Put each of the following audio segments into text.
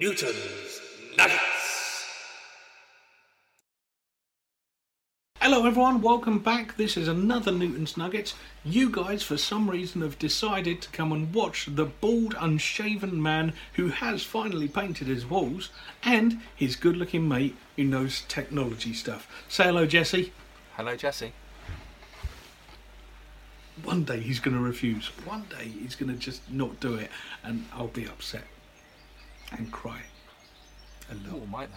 Newton's Nuggets. Hello, everyone. Welcome back. This is another Newton's Nuggets. You guys, for some reason, have decided to come and watch the bald, unshaven man who has finally painted his walls and his good looking mate who knows technology stuff. Say hello, Jesse. Hello, Jesse. One day he's going to refuse. One day he's going to just not do it, and I'll be upset and cry. A Oh, might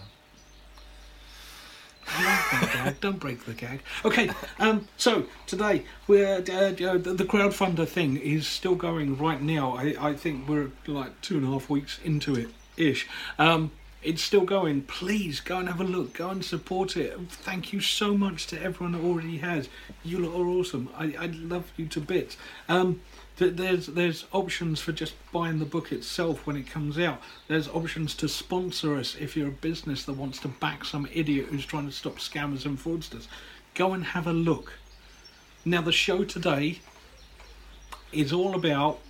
gag. Don't break the gag. Okay, um, so today we're uh, uh, the the crowdfunder thing is still going right now. I, I think we're like two and a half weeks into it ish. Um, it's still going. Please go and have a look. Go and support it. Thank you so much to everyone that already has. You lot are awesome. I, I love you to bits. Um, there's there's options for just buying the book itself when it comes out. There's options to sponsor us if you're a business that wants to back some idiot who's trying to stop scammers and fraudsters. Go and have a look. Now the show today is all about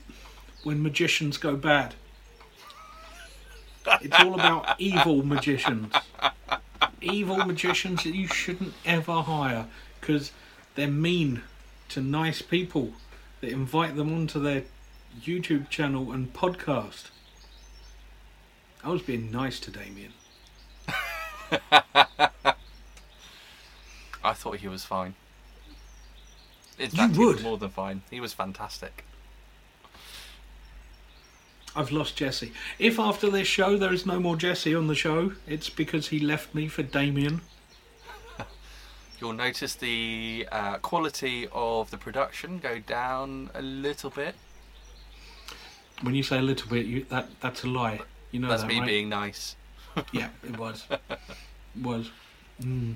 when magicians go bad. It's all about evil magicians. Evil magicians that you shouldn't ever hire because they're mean to nice people that invite them onto their YouTube channel and podcast. I was being nice to Damien. I thought he was fine. In You fact, he was would. more than fine. He was fantastic. I've lost Jesse. If after this show there is no more Jesse on the show, it's because he left me for Damien. You'll notice the uh, quality of the production go down a little bit. When you say a little bit, you, that that's a lie. You know That's that, me right? being nice. Yeah, it was. was. Mm.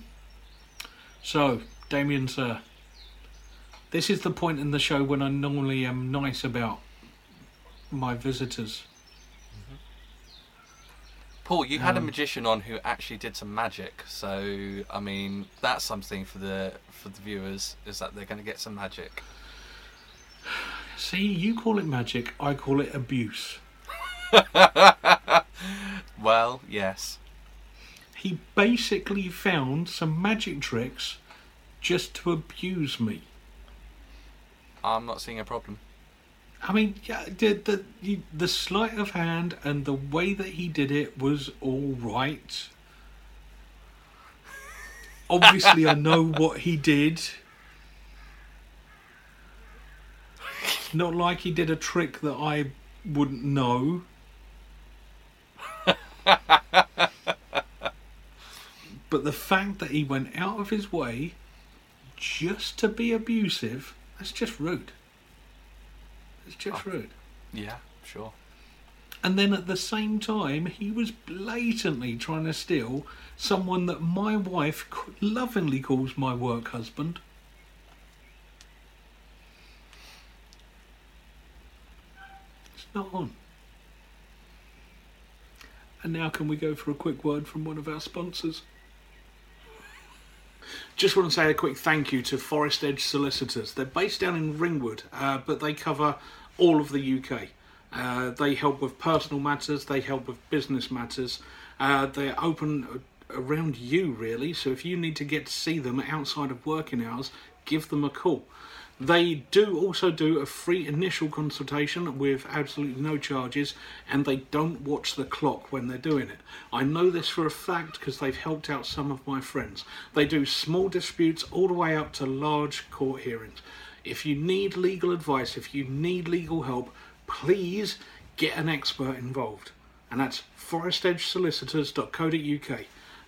So, Damien, sir, this is the point in the show when I normally am nice about my visitors. Paul, you had a Um, magician on who actually did some magic, so I mean that's something for the for the viewers is that they're going to get some magic. See, you call it magic, I call it abuse. Well, yes. He basically found some magic tricks just to abuse me. I'm not seeing a problem. I mean, yeah, the the the sleight of hand and the way that he did it was all right. Obviously, I know what he did. Not like he did a trick that I wouldn't know. but the fact that he went out of his way just to be abusive, that's just rude. It's just rude. Yeah, sure. And then at the same time, he was blatantly trying to steal someone that my wife lovingly calls my work husband. It's not on. And now, can we go for a quick word from one of our sponsors? Just want to say a quick thank you to Forest Edge Solicitors. They're based down in Ringwood, uh, but they cover all of the UK. Uh, they help with personal matters, they help with business matters. Uh, they're open around you, really, so if you need to get to see them outside of working hours, give them a call. They do also do a free initial consultation with absolutely no charges, and they don't watch the clock when they're doing it. I know this for a fact because they've helped out some of my friends. They do small disputes all the way up to large court hearings. If you need legal advice, if you need legal help, please get an expert involved. And that's forestedgesolicitors.co.uk.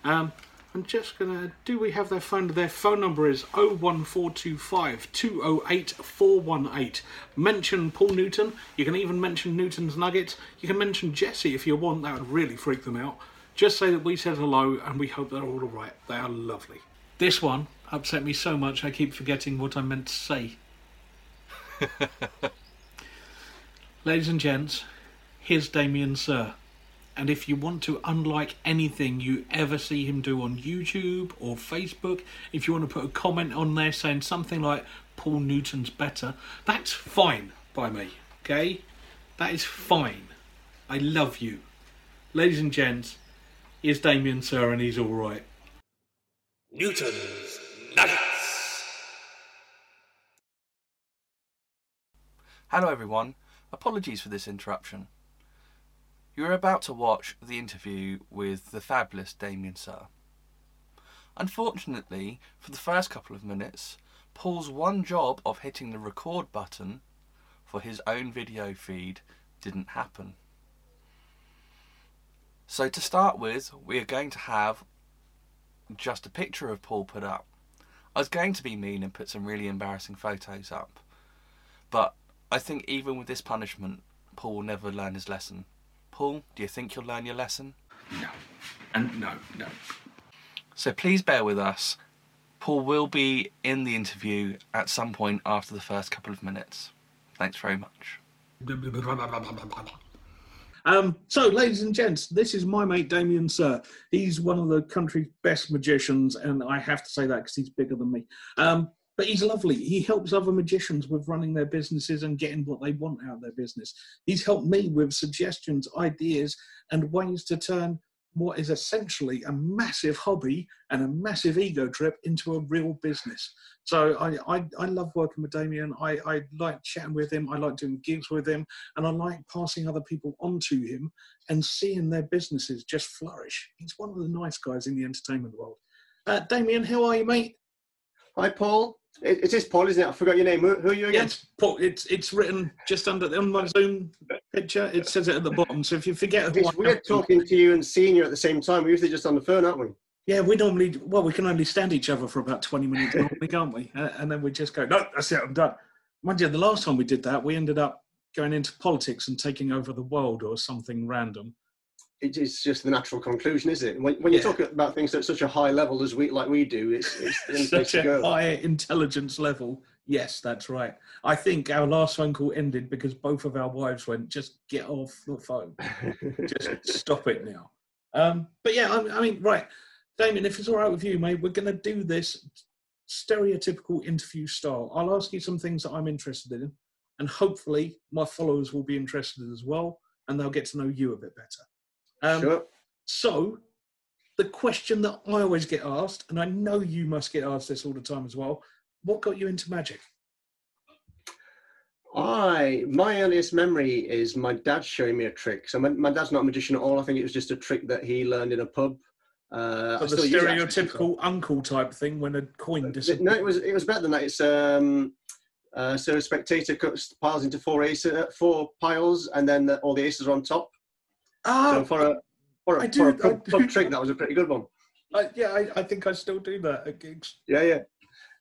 Um, I'm just gonna. Do we have their phone? Their phone number is 01425 208 418. Mention Paul Newton. You can even mention Newton's Nuggets. You can mention Jesse if you want. That would really freak them out. Just say that we said hello and we hope they're all alright. They are lovely. This one upset me so much I keep forgetting what I meant to say. Ladies and gents, here's Damien Sir. And if you want to unlike anything you ever see him do on YouTube or Facebook, if you want to put a comment on there saying something like Paul Newton's better, that's fine by me, okay? That is fine. I love you. ladies and gents, here's Damien Sir, and he's all right. Newton's Nuggets. Hello, everyone. Apologies for this interruption. You're about to watch the interview with the fabulous Damien Sir. Unfortunately, for the first couple of minutes, Paul's one job of hitting the record button for his own video feed didn't happen. So, to start with, we are going to have just a picture of Paul put up. I was going to be mean and put some really embarrassing photos up, but I think even with this punishment, Paul will never learn his lesson. Paul, do you think you'll learn your lesson? No, and no, no. So please bear with us. Paul will be in the interview at some point after the first couple of minutes. Thanks very much. Um, so, ladies and gents, this is my mate Damien Sir. He's one of the country's best magicians, and I have to say that because he's bigger than me. Um, but he's lovely. He helps other magicians with running their businesses and getting what they want out of their business. He's helped me with suggestions, ideas, and ways to turn what is essentially a massive hobby and a massive ego trip into a real business. So I, I, I love working with Damien. I, I like chatting with him. I like doing gigs with him. And I like passing other people on to him and seeing their businesses just flourish. He's one of the nice guys in the entertainment world. Uh, Damien, how are you, mate? Hi, Paul. It, it is Paul, isn't it? I forgot your name. Who, are you Yeah, again? it's, Paul. it's, it's written just under the, on my Zoom picture. It says it at the bottom. So if you forget It's weird talking to you and seeing you at the same time. We're usually just on the phone, aren't we? Yeah, we normally well, we can only stand each other for about twenty minutes, normally, can't we? Uh, and then we just go, no, that's it, I'm done. Mind you, the last time we did that, we ended up going into politics and taking over the world or something random. It is just the natural conclusion, is it? When, when you Yeah. talk about things at such a high level as we like we do, it's, it's the only place Such a go. high intelligence level. Yes, that's right. I think our last phone call ended because both of our wives went, just get off the phone. just stop it now. Um, but yeah, I, I mean, right, Damien, if it's all right with you, mate, we're going to do this stereotypical interview style. I'll ask you some things that I'm interested in, and hopefully my followers will be interested as well, and they'll get to know you a bit better. Um, sure. So, the question that I always get asked, and I know you must get asked this all the time as well what got you into magic? I my earliest memory is my dad showing me a trick. So my, my dad's not a magician at all. I think it was just a trick that he learned in a pub. Uh, So the still use it, actually. stereotypical uncle type thing when a coin disappears. No, it was it was better than that. It's um, uh, so a spectator cuts piles into four aces, uh, four piles, and then the, all the aces are on top. Ah, So for a for a, do- for a pub, pub trick, that was a pretty good one. I, yeah, I, I think I still do that at gigs. Yeah, yeah.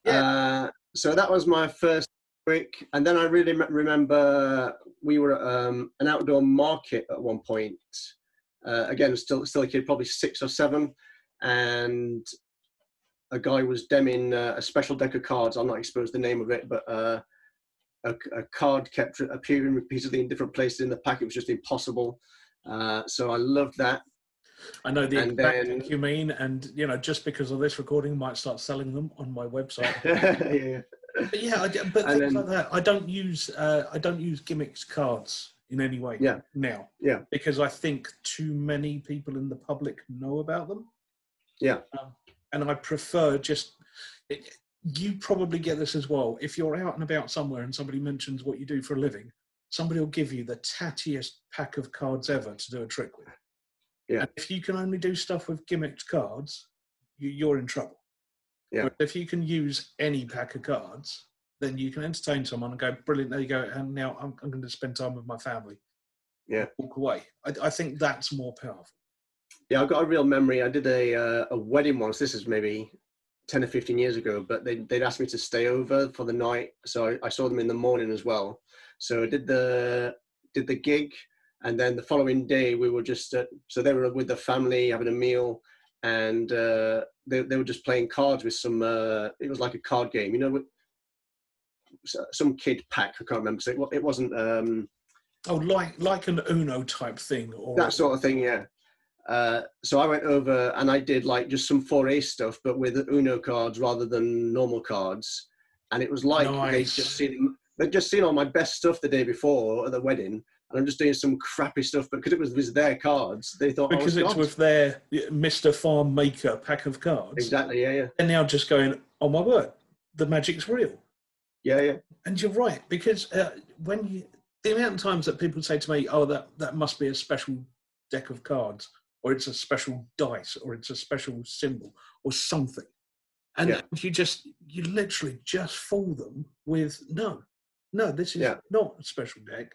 Yeah. Uh, so that was my first trick, and then I really me- remember we were at um, an outdoor market at one point. Uh, again, still still a kid, probably six or seven, and a guy was demming uh, a special deck of cards. I'll not expose the name of it, but uh, a, a card kept appearing repeatedly in different places in the pack. It was just impossible. Uh, so I loved that. I know the And then- you mean, and you know, just because of this recording, might start selling them on my website. yeah. but yeah, I, but And things then- like that. I don't use uh, I don't use gimmicks cards in any way. Yeah. Now. Yeah. Because I think too many people in the public know about them. Yeah. Um, and I prefer just. It, you probably get this as well. If you're out and about somewhere and somebody mentions what you do for a living, somebody will give you the tattiest pack of cards ever to do a trick with. Yeah. And if you can only do stuff with gimmicked cards, you, you're in trouble. Yeah. Whereas If you can use any pack of cards, then you can entertain someone and go, brilliant, there you go. And now I'm, I'm going to spend time with my family. Yeah. Walk away. I, I think that's more powerful. Yeah, I've got a real memory. I did a uh, a wedding once. This is maybe ten or fifteen years ago, but they they'd asked me to stay over for the night, so I, I saw them in the morning as well. So I did the did the gig, and then the following day we were just uh, so they were with the family having a meal, and uh, they they were just playing cards with some. Uh, it was like a card game, you know, with some kid pack. I can't remember. So it, it wasn't. Um, Oh, like like an Uno type thing, or that sort of thing yeah uh, so i went over and i did like just some 4a stuff but with uno cards rather than normal cards and it was like Nice. just seen they'd just seen all my best stuff the day before at the wedding and I'm just doing some crappy stuff, but because it was, was their cards, they thought because it's with their Mr. Farm Maker pack of cards. exactly, yeah, yeah, And now just going, oh my word, the magic's real. yeah, yeah, And you're right, because uh, when you, the amount of times that people say to me, oh, that, that must be a special deck of cards, or it's a special dice, or it's a special symbol, or something. And Yeah. you just, you literally just fool them with, no, no, this is Yeah. not a special deck.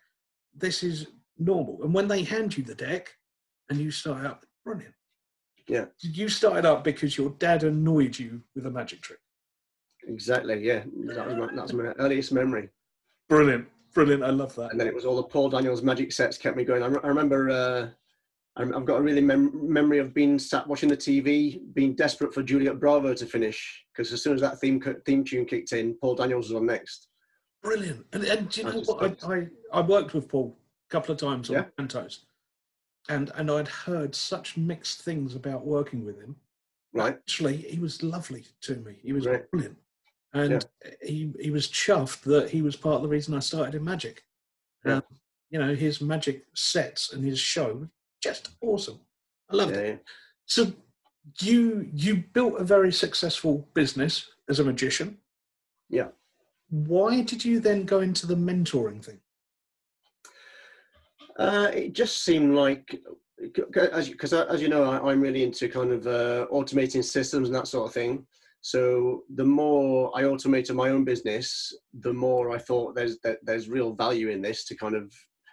This is normal. And when they hand you the deck and you start out, brilliant. Yeah. You started up because your dad annoyed you with a magic trick. exactly, yeah. That was my, that's my earliest memory. Brilliant. Brilliant. I love that. and then it was all the Paul Daniels magic sets kept me going. I, re- I remember uh, I've got a really mem- memory of being sat watching the TV, being desperate for Juliet Bravo to finish because as soon as that theme theme tune kicked in, Paul Daniels was on next. Brilliant. And, and do you I know what? I, I, I worked with Paul a couple of times on Yeah. And, and I'd heard such mixed things about working with him. Right? Actually, he was lovely to me. He was Right. brilliant. And he, he was chuffed that he was part of the reason I started in magic. Yeah. Um, you know, his magic sets and his show, just awesome. I loved Yeah, it. yeah. So you you built a very successful business as a magician. Yeah. Why did you then go into the mentoring thing? Uh, it just seemed like, because because as you know, I, I'm really into kind of uh, automating systems and that sort of thing. So the more I automated my own business, the more I thought there's there's real value in this to kind of.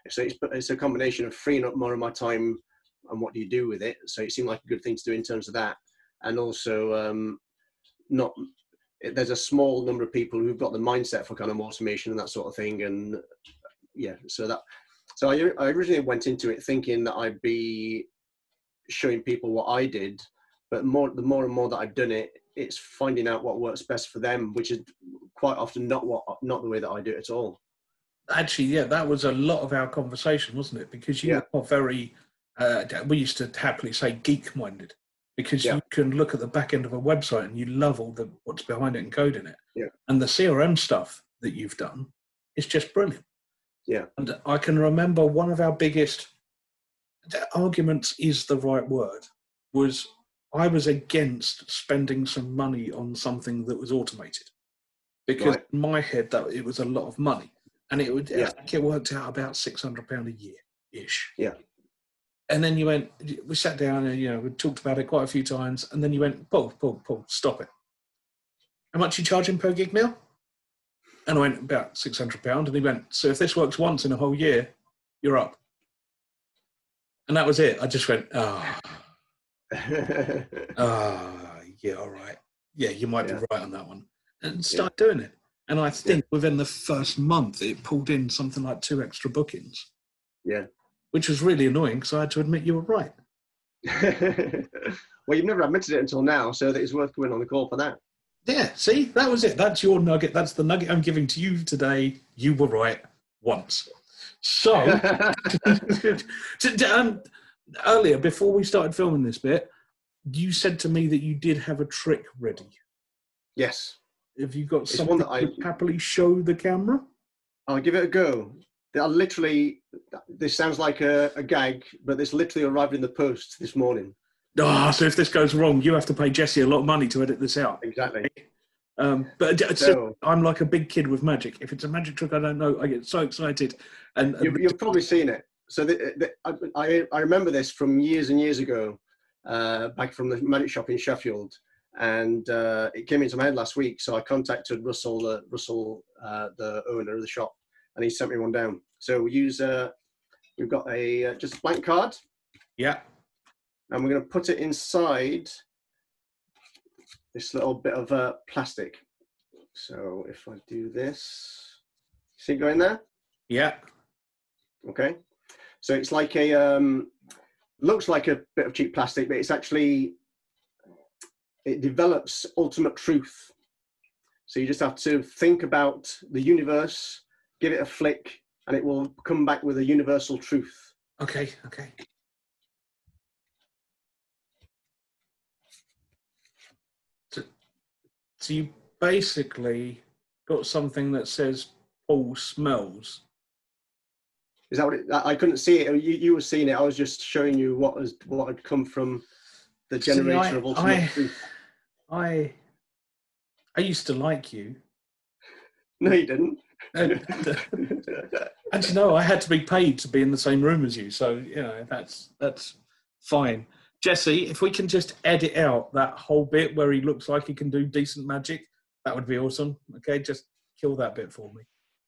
So it's, it's a combination of freeing up more of my time and what do you do with it. So it seemed like a good thing to do in terms of that, and also um, not. There's a small number of people who've got the mindset for kind of automation and that sort of thing, and yeah, so that so I, I originally went into it thinking that I'd be showing people what I did, but more the more and more that I've done it, it's finding out what works best for them, which is quite often not what not the way that I do it at all. Actually, yeah, that was a lot of our conversation, wasn't it? Because you Yeah. are very, uh, we used to happily say geek minded, because Yeah. you can look at the back end of a website and you love all the what's behind it and code in it. Yeah. And the CRM stuff that you've done is just brilliant. Yeah. And I can remember one of our biggest arguments is the right word was I was against spending some money on something that was automated because Right. in my head that it was a lot of money and it would I Yeah. think it worked out about six hundred pound a year ish. Yeah. And then you went, we sat down and you know we talked about it quite a few times, and then you went, Paul, Paul, Paul, stop it. How much you charging per gig now? And I went about six hundred pound, and he went, so if this works once in a whole year, you're up. And that was it. I just went, ah, ah, yeah, all right, yeah, you might Yeah. be right on that one, and start doing it. And I think within the first month, it pulled in something like two extra bookings, yeah. Which was really annoying because I had to admit you were right. well, you've never admitted it until now, so that it's worth going on the call for that. Yeah, see, that was it. That's your nugget. That's the nugget I'm giving to you today. You were right once. So, um, earlier, before we started filming this bit, you said to me that you did have a trick ready. yes, Have you got It's something that I- to happily show the camera? I'll give it a go. They are literally. This sounds like a, a gag, but this literally arrived in the post this morning. Ah, so if this goes wrong, you have to pay Jesse a lot of money to edit this out. Exactly. Um, but uh, so I'm like a big kid with magic. If it's a magic trick I don't know, I get so excited. And you've, you've probably seen it. So the, the, I, I I remember this from years and years ago, uh, back from the magic shop in Sheffield, and uh, it came into my head last week. So I contacted Russell, uh, Russell, uh, the owner of the shop, and he sent me one down. So we use uh, we've got a uh, just a blank card, yeah, and we're going to put it inside this little bit of uh, plastic. So if I do this, see it going there? yeah, Okay. So it's like a, um, looks like a bit of cheap plastic, but it's actually, it develops ultimate truth. So you just have to think about the universe, give it a flick, and it will come back with a universal truth. okay, okay. So, so you basically got something that says Paul smells, Is that what it, I couldn't see it. You, you were seeing it. I was just showing you what was what had come from the See, generator I- of Ultimate I- Truth. I I used to like you. No, you didn't. And, and you know, I had to be paid to be in the same room as you, so you know that's that's fine. Jesse, if we can just edit out that whole bit where he looks like he can do decent magic, that would be awesome. Okay, just kill that bit for me.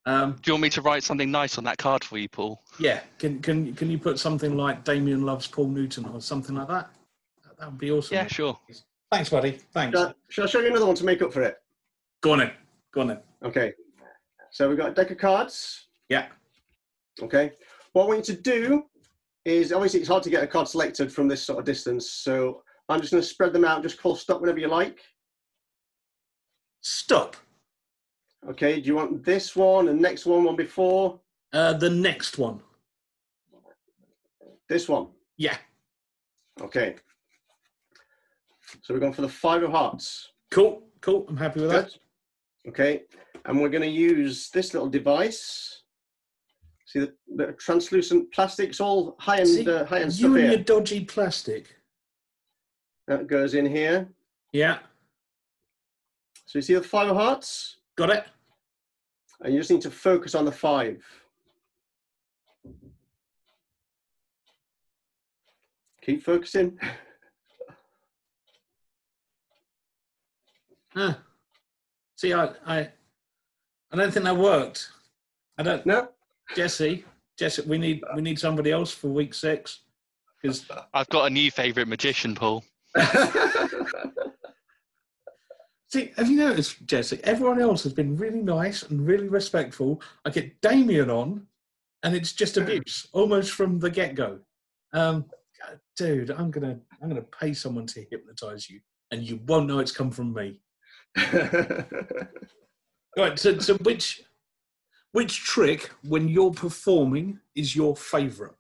Um, Do you want me to write something nice on that card for you, Paul? yeah, can can can you put something like Damien loves Paul Newton or something like that? That would be awesome. Yeah, sure. Thanks, buddy. Thanks. Shall, shall I show you another one to make up for it? Go on in. Go on in. Okay. So we've got a deck of cards. Yeah. Okay. What I want you to do is obviously it's hard to get a card selected from this sort of distance. So I'm just going to spread them out. Just call stop whenever you like. Stop. Okay. Do you want this one and next one, one before? Uh, the next one. This one. Yeah. Okay. So we're going for the five of hearts. Cool. Cool. I'm happy with that. Okay. And we're going to use this little device. See the, the translucent plastic. It's all high end, uh, high end you stuff and here. your dodgy plastic. That goes in here. Yeah. So you see the five of hearts, Got it. and you just need to focus on the five. Keep focusing. Huh. See, I, I, I don't think that worked. I don't, No. Jesse. Jesse, we need we need somebody else for week six because I've got a new favourite magician, Paul. see, have you noticed, Jesse? Everyone else has been really nice and really respectful. I get Damien on, and it's just abuse almost from the get go. Um, dude, I'm gonna I'm gonna pay someone to hypnotize you, and you won't know it's come from me. Right. So, so which which trick when you're performing is your favourite?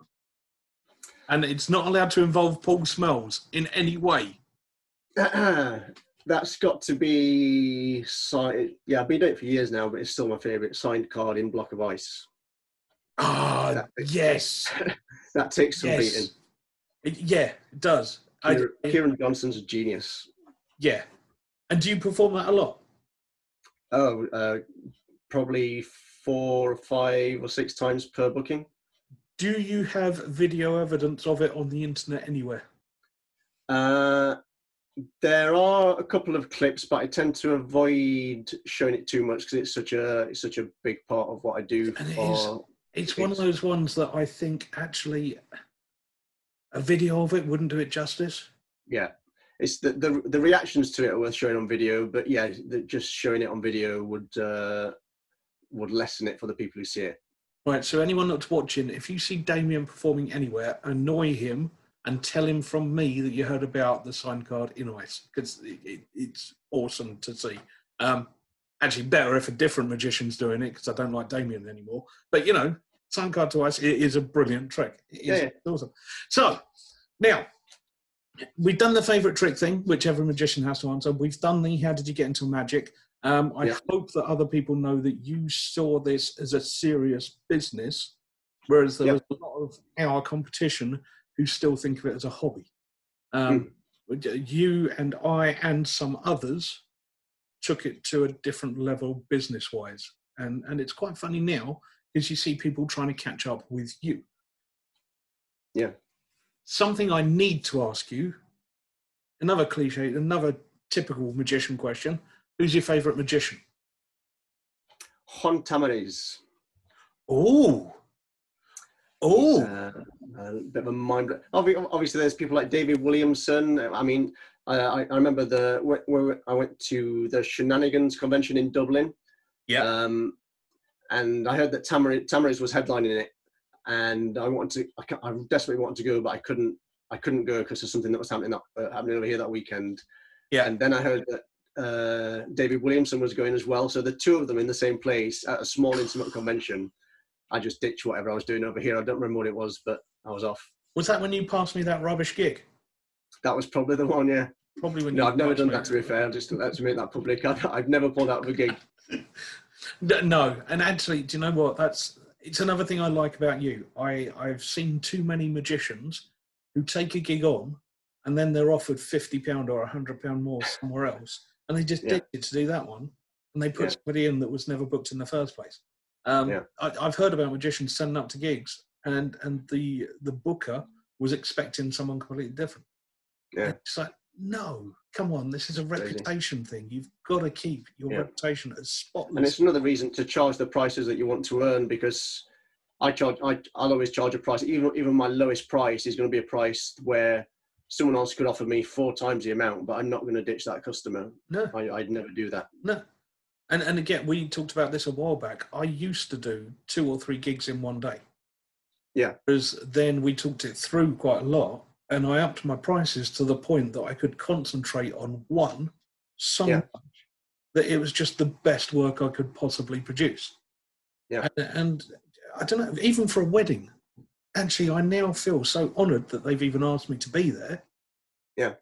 And it's not allowed to involve Paul Smells in any way. That's got to be signed. Yeah, I've been doing it for years now, but it's still my favourite signed card in block of ice. Ah, yes, That takes some yes. beating. It- yeah, it does. I, Kieran, Kieran Johnson's a genius. yeah. And do you perform that a lot? Oh, uh, probably four or five or six times per booking. Do you have video evidence of it on the internet anywhere? Uh, there are a couple of clips, but I tend to avoid showing it too much because it's such a it's such a big part of what I do. And it for- It's one of those ones that I think actually a video of it wouldn't do it justice. yeah, it's the, the the reactions to it are worth showing on video, but yeah, the, just showing it on video would uh, would lessen it for the people who see it. Right, so anyone that's watching, if you see Damien performing anywhere, annoy him and tell him from me that you heard about the signed card in ice because it, it, it's awesome to see. Um, actually, better if a different magician's doing it because I don't like Damien anymore. But you know, signed card to ice it is a brilliant trick. It is Yeah, awesome. So now we've done the favourite trick thing, which every magician has to answer. We've done the how did you get into magic? Um, I Yeah. hope that other people know that you saw this as a serious business, whereas there was a lot of our competition who still think of it as a hobby. Um, You and I and some others took it to a different level business wise. And, and it's quite funny now because you see people trying to catch up with you. Yeah. Something I need to ask you another cliche, another typical magician question who's your favorite magician? Juan Tamariz. Oh, oh, uh, a bit of a mind. blo- Obviously, there's people like David Williamson. I mean, I, I I remember the where I went to the Shenanigans convention in Dublin. Yeah. Um, and I heard that Tamariz, Tamariz was headlining it, and I wanted to. I, I desperately wanted to go, but I couldn't. I couldn't go because of something that was happening up, uh, happening over here that weekend. Yeah. And then I heard that uh, David Williamson was going as well. So the two of them in the same place at a small intimate convention. I just ditched whatever I was doing over here. I don't remember what it was, but I was off. was that when you passed me that rubbish gig? That was probably the one, yeah. Probably when No, I've never done me that to be fair. Just to, let's make that public. I've, I've never pulled out of a gig. No, and actually, do you know what? That's it's another thing I like about you. I I've seen too many magicians who take a gig on, and then they're offered fifty pound or hundred pound more somewhere else, and they just Yeah. did it to do that one, and they put Yeah. somebody in that was never booked in the first place. Um, Yeah. I, I've heard about magicians sending up to gigs, and and the the booker was expecting someone completely different. Yeah. And It's like, no, come on, this is a reputation thing. You've got to keep your Yeah. reputation as spotless. and it's another reason to charge the prices that you want to earn because I charge I, I'll always charge a price even even my lowest price is going to be a price where someone else could offer me four times the amount but I'm not going to ditch that customer No, I, I'd never do that no. And and again, we talked about this a while back. I used to do two or three gigs in one day. Yeah. Because then we talked it through quite a lot, and I upped my prices to the point that I could concentrate on one so Yeah. much that it was just the best work I could possibly produce. Yeah. And, and I don't know, even for a wedding, actually, I now feel so honoured that they've even asked me to be there. Yeah.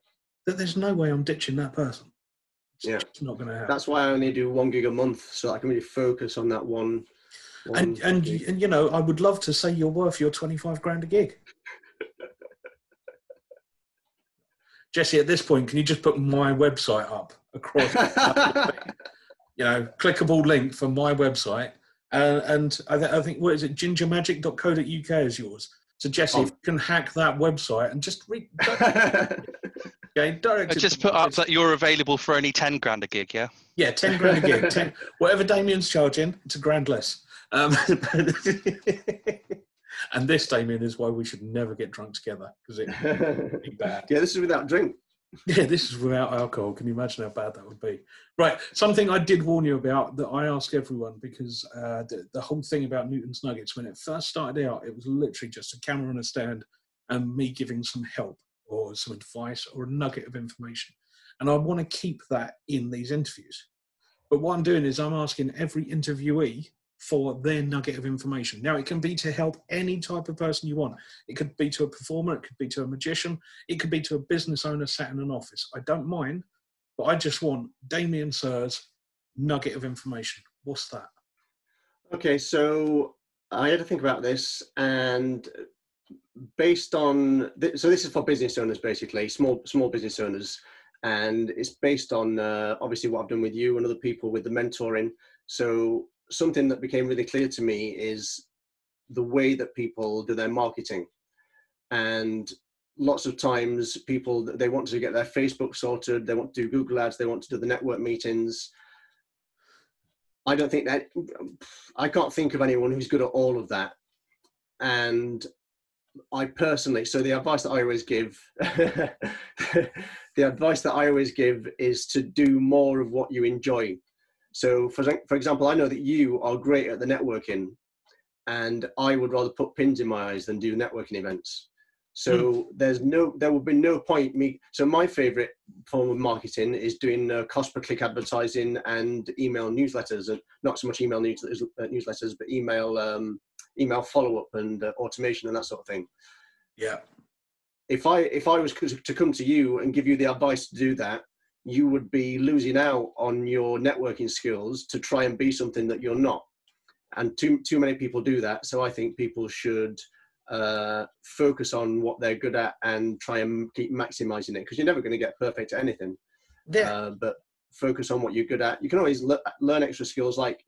That there's no way I'm ditching that person. It's Yeah. not going to happen. that's why I only do one gig a month so I can really focus on that one, one and and gig. and you know, I would love to say you're worth your twenty five grand a gig. Jesse, at this point, can you just put my website up across? you know, clickable link for my website, and and I, th- I think what is it? Gingermagic.co.uk is yours. So Jesse, Oh. if you can hack that website and just re- okay, direct just put up that you're available for only 10 grand a gig, yeah? Yeah, ten grand a gig. Ten, whatever Damien's charging, it's a grand less. Um, and this, Damien, is why we should never get drunk together because it would be bad. yeah this is without drink Yeah, this is without alcohol. Can you imagine how bad that would be? Right. Something I did warn you about that I ask everyone because uh, the, the whole thing about Newton's Nuggets, when it first started out, it was literally just a camera on a stand and me giving some help or some advice or a nugget of information. And I want to keep that in these interviews. But what I'm doing is I'm asking every interviewee for their nugget of information. Now, it can be to help any type of person you want. It could be to a performer, it could be to a magician, it could be to a business owner sat in an office. I don't mind, but I just want Damien Sir's nugget of information. What's that? Okay, so I had to think about this, and based on th- so this is for business owners, basically small small business owners, and it's based on uh, obviously what I've done with you and other people with the mentoring. So something that became really clear to me is the way that people do their marketing, and lots of times people they want to get their Facebook sorted, they want to do Google ads, they want to do the network meetings. I don't think that I can't think of anyone who's good at all of that. And I personally, so the advice that I always give, the advice that I always give is to do more of what you enjoy. So, for for example, I know that you are great at the networking, and I would rather put pins in my eyes than do networking events. So there's no, there will be no point me. So my favorite form of marketing is doing uh, cost per click advertising and email newsletters, and not so much email newsletters, uh, newsletters but email um, email follow up and uh, automation and that sort of thing. Yeah. If I if I was to come to you and give you the advice to do that, you would be losing out on your networking skills to try and be something that you're not. And too too many people do that. So I think people should uh, focus on what they're good at and try and keep maximizing it because you're never going to get perfect at anything. Yeah. Uh, but focus on what you're good at. You can always le- learn extra skills. Like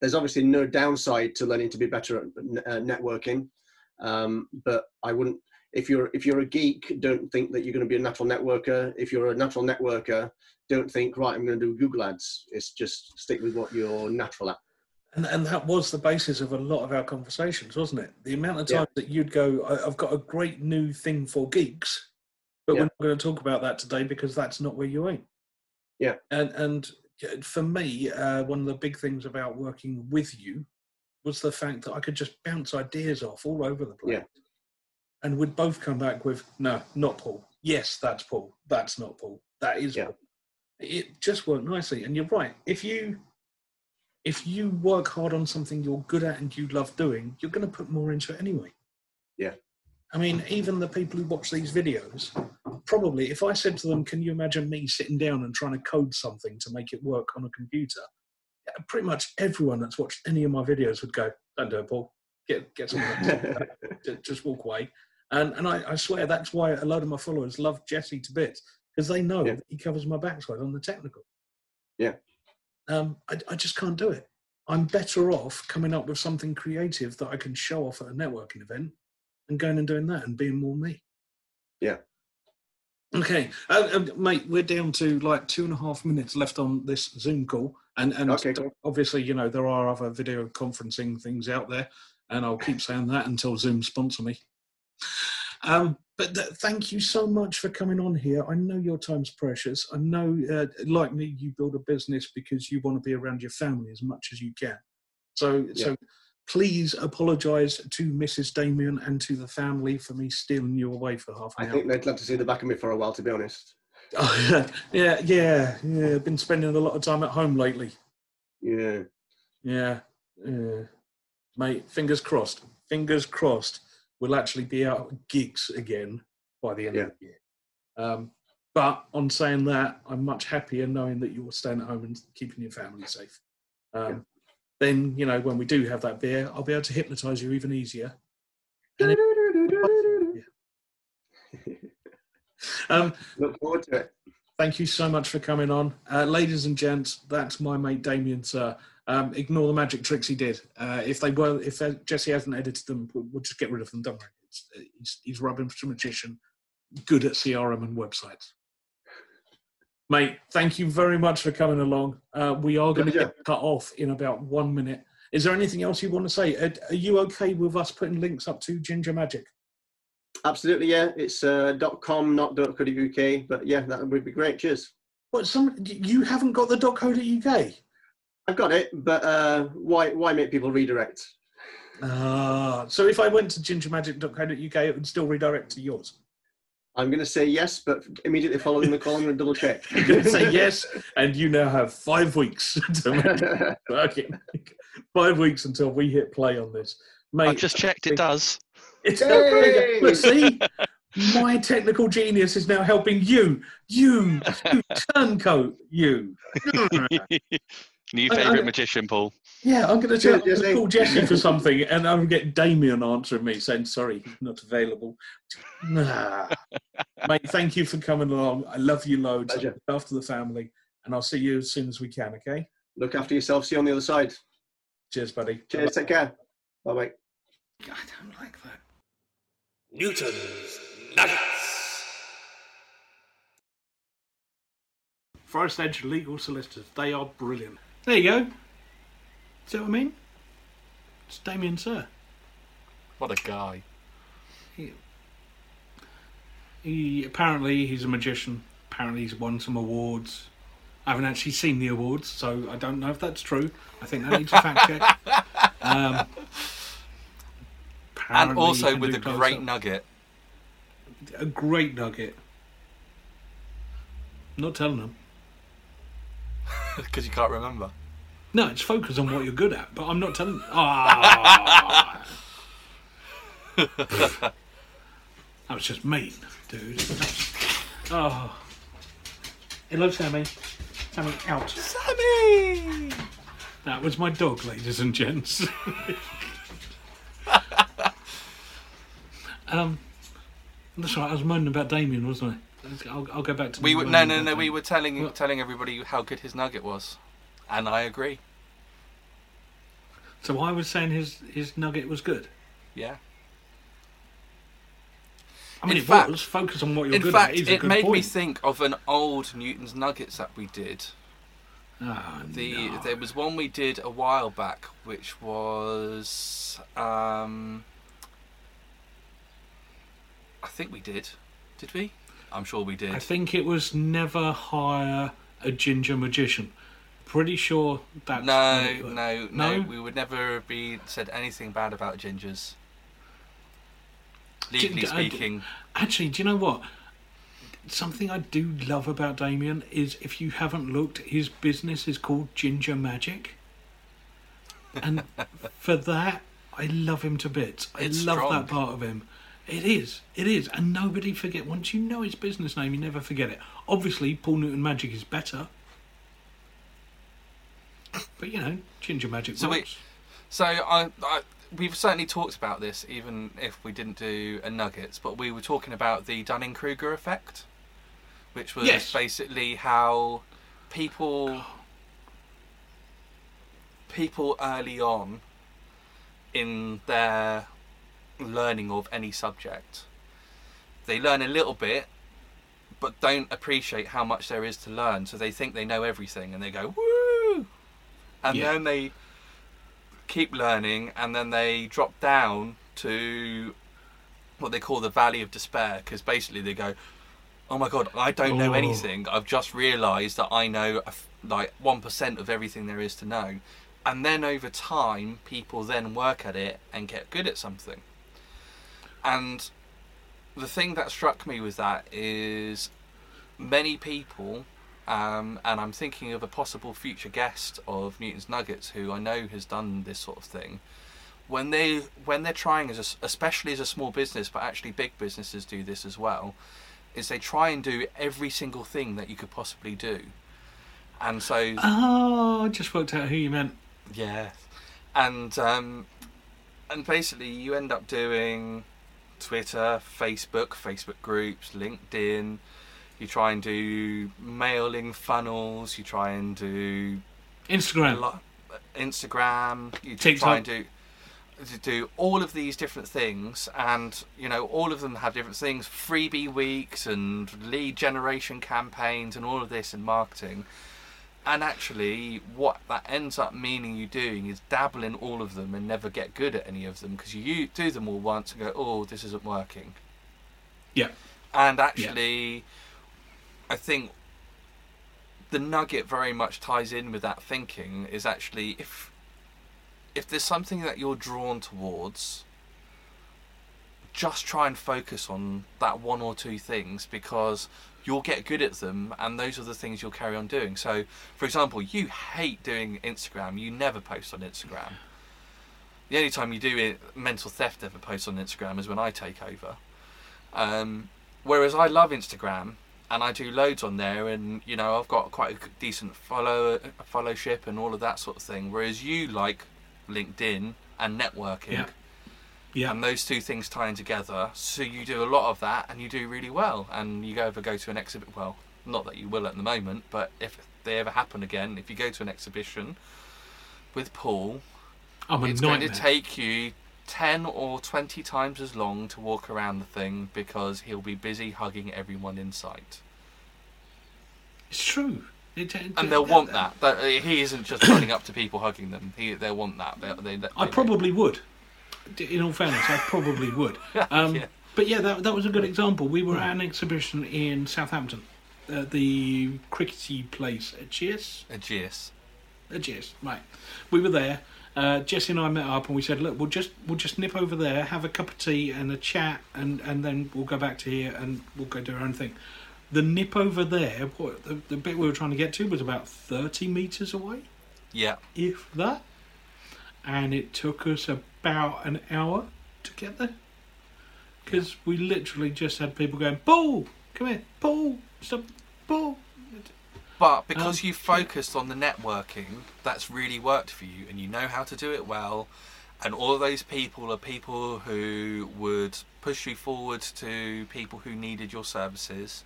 there's obviously no downside to learning to be better at n- uh, networking, um, but I wouldn't. If you're if you're a geek, don't think that you're going to be a natural networker. If you're a natural networker, don't think right. I'm going to do Google ads. It's just stick with what you're natural at. And, and that was the basis of a lot of our conversations, wasn't it? The amount of Yeah. times that you'd go, "I- I've got a great new thing for geeks, but Yeah. we're not going to talk about that today because that's not where you aim. Yeah. And and for me, uh, one of the big things about working with you was the fact that I could just bounce ideas off all over the place. Yeah. And we'd both come back with, no, not Paul. Yes, that's Paul. That's not Paul. That is Yeah. Paul. It just worked nicely. And you're right. If you if you work hard on something you're good at and you love doing, you're going to put more into it anyway. Yeah. I mean, even the people who watch these videos, probably, if I said to them, Can you imagine me sitting down and trying to code something to make it work on a computer? Pretty much everyone that's watched any of my videos would go, don't do it, Paul. Get get some. just, just walk away. And and I, I swear that's why a load of my followers love Jesse to bits because they know Yeah. that he covers my backside on the technical. Yeah. Um, I, I just can't do it. I'm better off coming up with something creative that I can show off at a networking event and going and doing that and being more me. Yeah. Okay, uh, uh, mate, we're down to like two and a half minutes left on this Zoom call, and and Okay, cool. obviously, you know, there are other video conferencing things out there, and I'll keep saying that until Zoom sponsor me. Um, but th- thank you so much for coming on here. I know your time's precious. I know, uh, like me, you build a business because you want to be around your family as much as you can. So, so please apologise to Mrs. Damien and to the family for me stealing you away for half I an hour. I think they'd love to see the back of me for a while, to be honest. Oh, yeah, yeah, yeah. I've been spending a lot of time at home lately. Yeah. Yeah, yeah. Mate, fingers crossed. Fingers crossed. We'll actually be out at gigs again by the end of the year. Um, but on saying that, I'm much happier knowing that you're staying at home and keeping your family safe. Um, Yeah. Then, you know, when we do have that beer, I'll be able to hypnotize you even easier. Um, Look forward to it. Thank you so much for coming on. Uh, ladies and gents, that's my mate Damien, sir. Um, ignore the magic tricks he did. Uh, if they were, if Jesse hasn't edited them, we'll, we'll just get rid of them. Don't worry. It's, uh, he's, he's rubbish magician, good at CRM and websites. Mate, thank you very much for coming along. Uh, we are going to Pleasure. get cut off in about one minute. Is there anything else you want to say? Are, are you okay with us putting links up to Ginger Magic? Absolutely, yeah. It's uh, .com, not .co.uk, but yeah, that would be great. Cheers. What? Some you haven't got the .co.uk? I've got it, but uh, why why make people redirect? Ah, so if I went to gingermagic.co.uk, it would still redirect to yours. I'm going to say yes, but immediately following the call, I'm going to double check. You're going to say yes, and you now have five weeks to make it working. Five weeks until we hit play on this. Mate, I've just checked. It does. it's Yay! Look, see, my technical genius is now helping you. You, you turncoat, you. New I- I- favourite magician, Paul. Yeah, I'm going to Cheers, tell, Jesse. call Jesse for something, and I'm getting Damien answering me saying, "Sorry, not available." Nah, mate. Thank you for coming along. I love you loads. Pleasure. Look After the family, and I'll see you as soon as we can. Okay. Look after yourself. See you on the other side. Cheers, buddy. Cheers. Take care. Bye bye. I don't like that. Newton's Nuggets. Forest Edge Legal Solicitors. They are brilliant. There you go. See what I mean? It's Damien Sir. What a guy. He apparently he's a magician. Apparently he's won some awards. I haven't actually seen the awards, so I don't know if that's true. I think that needs a fact check. Um, And also with a great up. nugget. a great nugget. Not telling them. Because you can't remember. No, it's focus on what you're good at, but I'm not telling. Ah. that was just mean, dude. Oh. Hello, Sammy. Sammy, out. Sammy! That was my dog, ladies and gents. um, that's right. I was moaning about Damien, wasn't I? I'll, I'll go back to. We were, no, no, no. We were telling What? telling everybody how good his nugget was, and I agree. So I was saying his his nugget was good. Yeah. I mean, In it fact- was. Focus on what you're In good fact, at. It made me think of an old Newton's Nuggets that we did. Ah, The no. there was one we did a while back, which was um, I think we did. Did we? I'm sure we did. I think it was never hire a ginger magician. Pretty sure that's No, what it was. no, no, No? We would never be said anything bad about gingers. Legally I uh, d- speaking, Actually, do you know what? Something I do love about Damien is if you haven't looked, his business is called Ginger Magic. And for that, I love him to bits. I It's love strong. that part of him. It is, it is. And nobody forget, once you know his business name, you never forget it. Obviously, Paul Newton Magic is better. But you know, Ginger Magic So works. So I, I, we've certainly talked about this, even if we didn't do a nuggets. But we were talking about the Dunning Kruger effect, which was Yes. basically how people, oh. people early on, in their learning of any subject, they learn a little bit, but don't appreciate how much there is to learn. So they think they know everything, and they go woo, and Yeah. then they keep learning and then they drop down to what they call the valley of despair because basically they go oh my god i don't know Oh. anything i've just realized that i know like 1% of everything there is to know and then over time people then work at it and get good at something and the thing that struck me with that is many people um, and I'm thinking of a possible future guest of Newton's Nuggets who I know has done this sort of thing. When they when they're trying as a especially as a small business, but actually big businesses do this as well, is they try and do every single thing that you could possibly do, and so Oh, I just worked out who you meant. yeah, and um, and basically you end up doing Twitter, Facebook, Facebook groups, LinkedIn. You try and do mailing funnels. You try and do Instagram. lot, Instagram. You TikTok. try and do to do all of these different things, and you know all of them have different things: freebie weeks and lead generation campaigns, and all of this in marketing. And actually, what that ends up meaning you doing is dabble in all of them and never get good at any of them because you do them all once and go, "Oh, this isn't working." Yeah. And actually, I think the nugget very much ties in with that thinking is actually if if there's something that you're drawn towards just try and focus on that one or two things because you'll get good at them and those are the things you'll carry on doing so for example you hate doing instagram you never post on instagram the only time you do it mental theft ever posts on instagram is when i take over um, whereas i love instagram and I do loads on there, and you know I've got quite a decent follow fellowship and all of that sort of thing. Whereas you like LinkedIn and networking, Yeah. Yeah. and those two things tying together, so you do a lot of that, and you do really well. And you go ever go to an exhibit, well, not that you will at the moment, but if they ever happen again, if you go to an exhibition with Paul, I'm it's nightmare. going to take you 10 or 20 times as long to walk around the thing because he'll be busy hugging everyone in sight. It's true. It, it- And they'll want that. that he isn't just running up to people hugging them. He, they'll want that. They, they, I probably would. In all fairness, I probably would. Um, Yeah. But yeah, that, that was a good example. We were at an exhibition in Southampton, at the crickety place at Cheers. Ageas. Uh, cheers. Right. We were there. Uh, Jesse and I met up and we said, look, we'll just we'll just nip over there, have a cup of tea and a chat, and, and then we'll go back to here and we'll go do our own thing. The nip over there, what, the, the bit we were trying to get to was about 30 metres away, Yeah. if that. And it took us about an hour to get there. Because we literally just had people going, Paul, come here, Paul, stop, Paul. But because Um, you focused on the networking, that's really worked for you, and you know how to do it well. And all of those people are people who would push you forward to people who needed your services,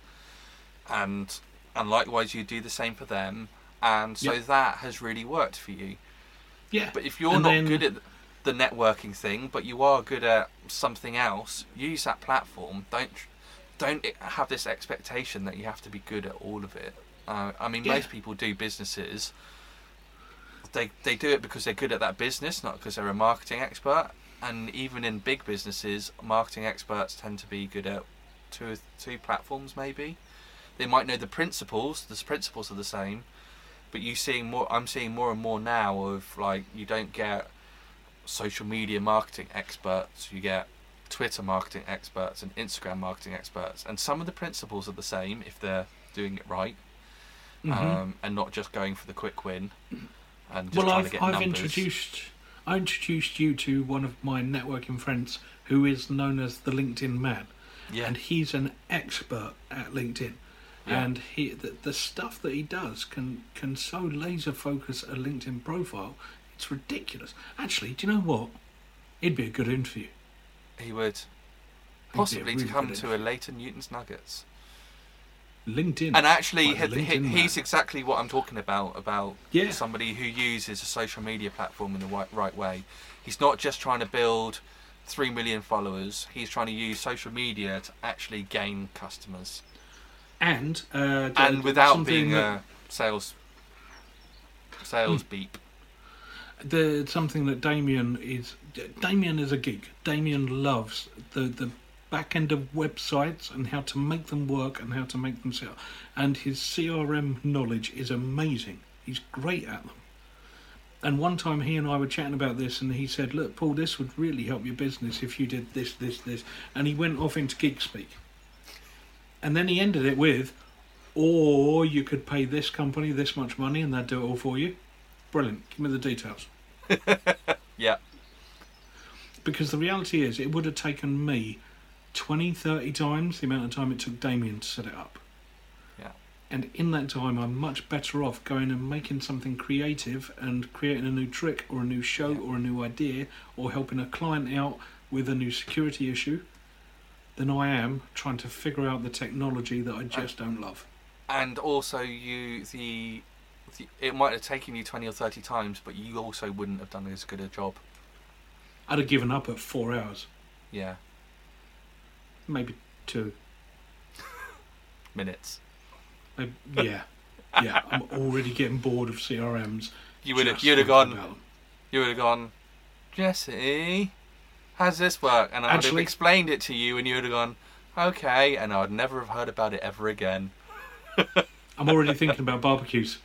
and and likewise you do the same for them. And so Yep. that has really worked for you. Yeah. But if you're And not then- good at the networking thing, but you are good at something else, use that platform. Don't don't have this expectation that you have to be good at all of it. Uh, I mean, Yeah. most people do businesses. They they do it because they're good at that business, not because they're a marketing expert. And even in big businesses, marketing experts tend to be good at two or two platforms, maybe. They might know the principles. The principles are the same, but you seeing more. I'm seeing more and more now of like you don't get social media marketing experts. You get Twitter marketing experts and Instagram marketing experts, and some of the principles are the same if they're doing it right, Mhm. um, and not just going for the quick win and just well, trying I've, to get I've introduced I introduced you to one of my networking friends who is known as the LinkedIn man, yeah, and he's an expert at LinkedIn. Yeah. And he the, the stuff that he does can can so laser focus a LinkedIn profile. It's ridiculous. Actually, do you know what? It'd be a good interview. He would possibly really to come to a later Newton's Nuggets. LinkedIn. And actually, Like the he, he- he's exactly what I'm talking about. About Yeah. somebody who uses a social media platform in the right, right way. He's not just trying to build three million followers. He's trying to use social media to actually gain customers, and uh, and without being that- a sales sales Hmm. beep. the something that Damien is Damien is a geek. Damien loves the the back end of websites and how to make them work and how to make them sell. And his CRM knowledge is amazing. He's great at them. And one time he and I were chatting about this, and he said, "Look, Paul, this would really help your business if you did this, this, this." And he went off into geek speak. And then he ended it with, "Or you could pay this company this much money, and they'd do it all for you." Brilliant. Give me the details. Yeah, Because the reality is, it would have taken me 20, 30 times the amount of time it took Damien to set it up. Yeah. And in that time, I'm much better off going and making something creative and creating a new trick or a new show Yeah. or a new idea or helping a client out with a new security issue than I am trying to figure out the technology that I just don't love. and also you the, the it might have taken you twenty or thirty times, but you also wouldn't have done as good a job. I'd have given up at four hours, Yeah, maybe two. minutes. Maybe, yeah, yeah. I'm already getting bored of CRMs. You would have you'd have gone. You would have gone, Jesse, how's this work? And I would have Actually- explained it to you, and you would have gone, okay, and I would never have heard about it ever again. I'm already thinking about barbecues.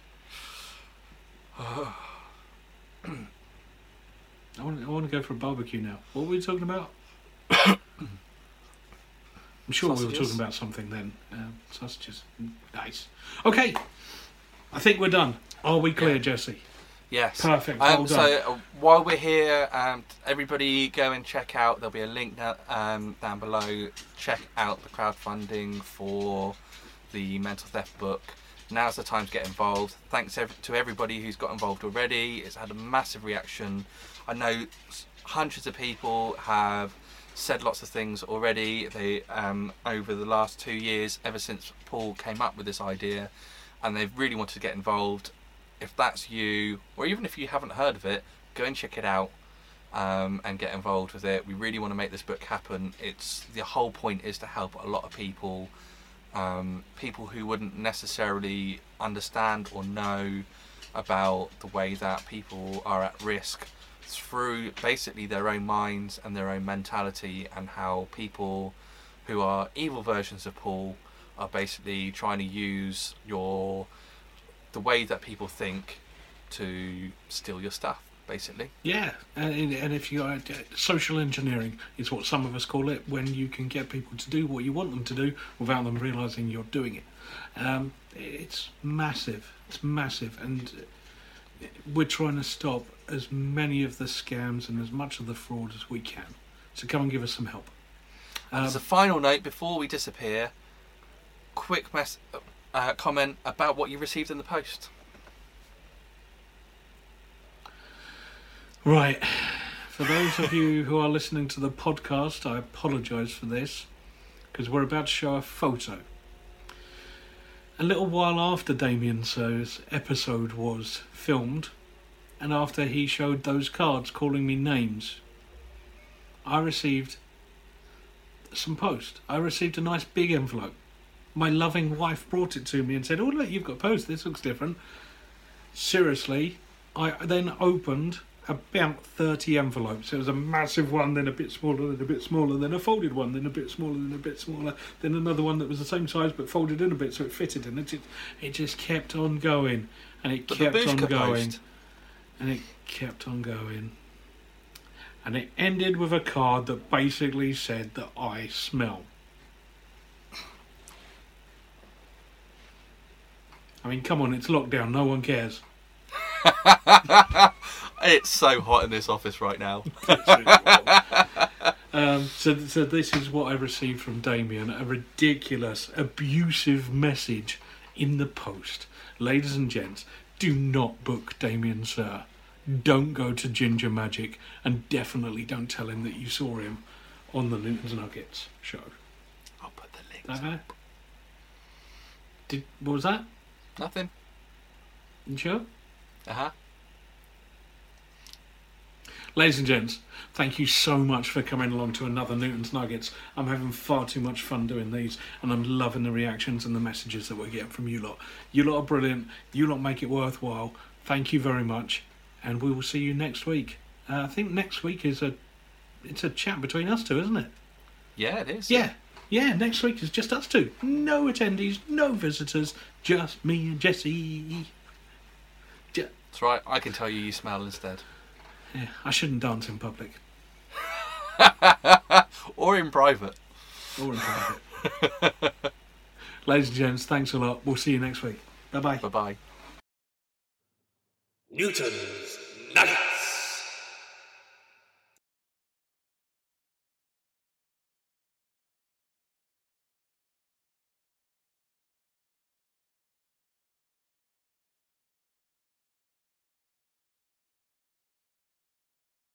I want, I want to go for a barbecue now. What were we talking about? I'm sure we were Sausages. talking about something then. Um, sausages. Nice. Okay. I think we're done. Are we clear. Jesse? Yes. Perfect. Well Um, done. so uh, while we're here, um, everybody go and check out. There'll be a link down, um, down below. Check out the crowdfunding for the mental theft book. Now's the time to get involved. Thanks ev- to everybody who's got involved already. It's had a massive reaction. I know hundreds of people have said lots of things already. They um, over the last two years, ever since Paul came up with this idea, and they've really wanted to get involved if that's you, or even if you haven't heard of it, go and check it out um, and get involved with it. We really want to make this book happen. It's the whole point is to help a lot of people, um, people who wouldn't necessarily understand or know about the way that people are at risk through basically their own minds and their own mentality, and how people who are evil versions of Paul are basically trying to use your the way that people think to steal your stuff, basically. Yeah, and, and if you are social engineering is what some of us call it, when you can get people to do what you want them to do without them realizing you're doing it. Um, it's massive. It's massive, and we're trying to stop as many of the scams and as much of the fraud as we can. So come and give us some help. Um, As a final note, before we disappear, quick mess uh, comment about what you received in the post. Right. For those of you who are listening to the podcast, I apologise for this because we're about to show a photo. A little while after Damien So's episode was filmed, and after he showed those cards calling me names, I received some post. I received a nice big envelope. My loving wife brought it to me and said, "Oh look, you've got post. This looks different." Seriously, I then opened about 30 envelopes. It was a massive one, then a bit smaller, then a bit smaller, then a folded one, then a bit smaller, then a bit smaller, then another one that was the same size but folded in a bit so it fitted, and it just, it just kept on going, and it But kept on going, post. and it kept on going. And it ended with a card that basically said that I smell. I mean, come on, it's lockdown, no one cares. It's so hot in this office right now. Um, so, so this is what I received from Damien: a ridiculous, abusive message in the post. Ladies and gents, do not book Damien Sir. don't go to Ginger Magic, and definitely don't tell him that you saw him on the Newton's Nuggets show. I'll put the links. Okay. Did what was that? Nothing. You sure? Uh huh. Ladies and gents, thank you so much for coming along to another Newton's Nuggets. I'm having far too much fun doing these, and I'm loving the reactions and the messages that we're getting from you lot. You lot are brilliant. You lot make it worthwhile. Thank you very much, and we will see you next week. Uh, I think next week is a it's a chat between us two, isn't it? Yeah, it is. Yeah, yeah. Next week is just us two. No attendees, no visitors, just me and Jesse. Ju- That's right. I can tell you you smell instead. yeah, I shouldn't dance in public or in private. or in private. Ladies and gents, thanks a lot. We'll see you next week. Bye bye. Bye bye. Newton's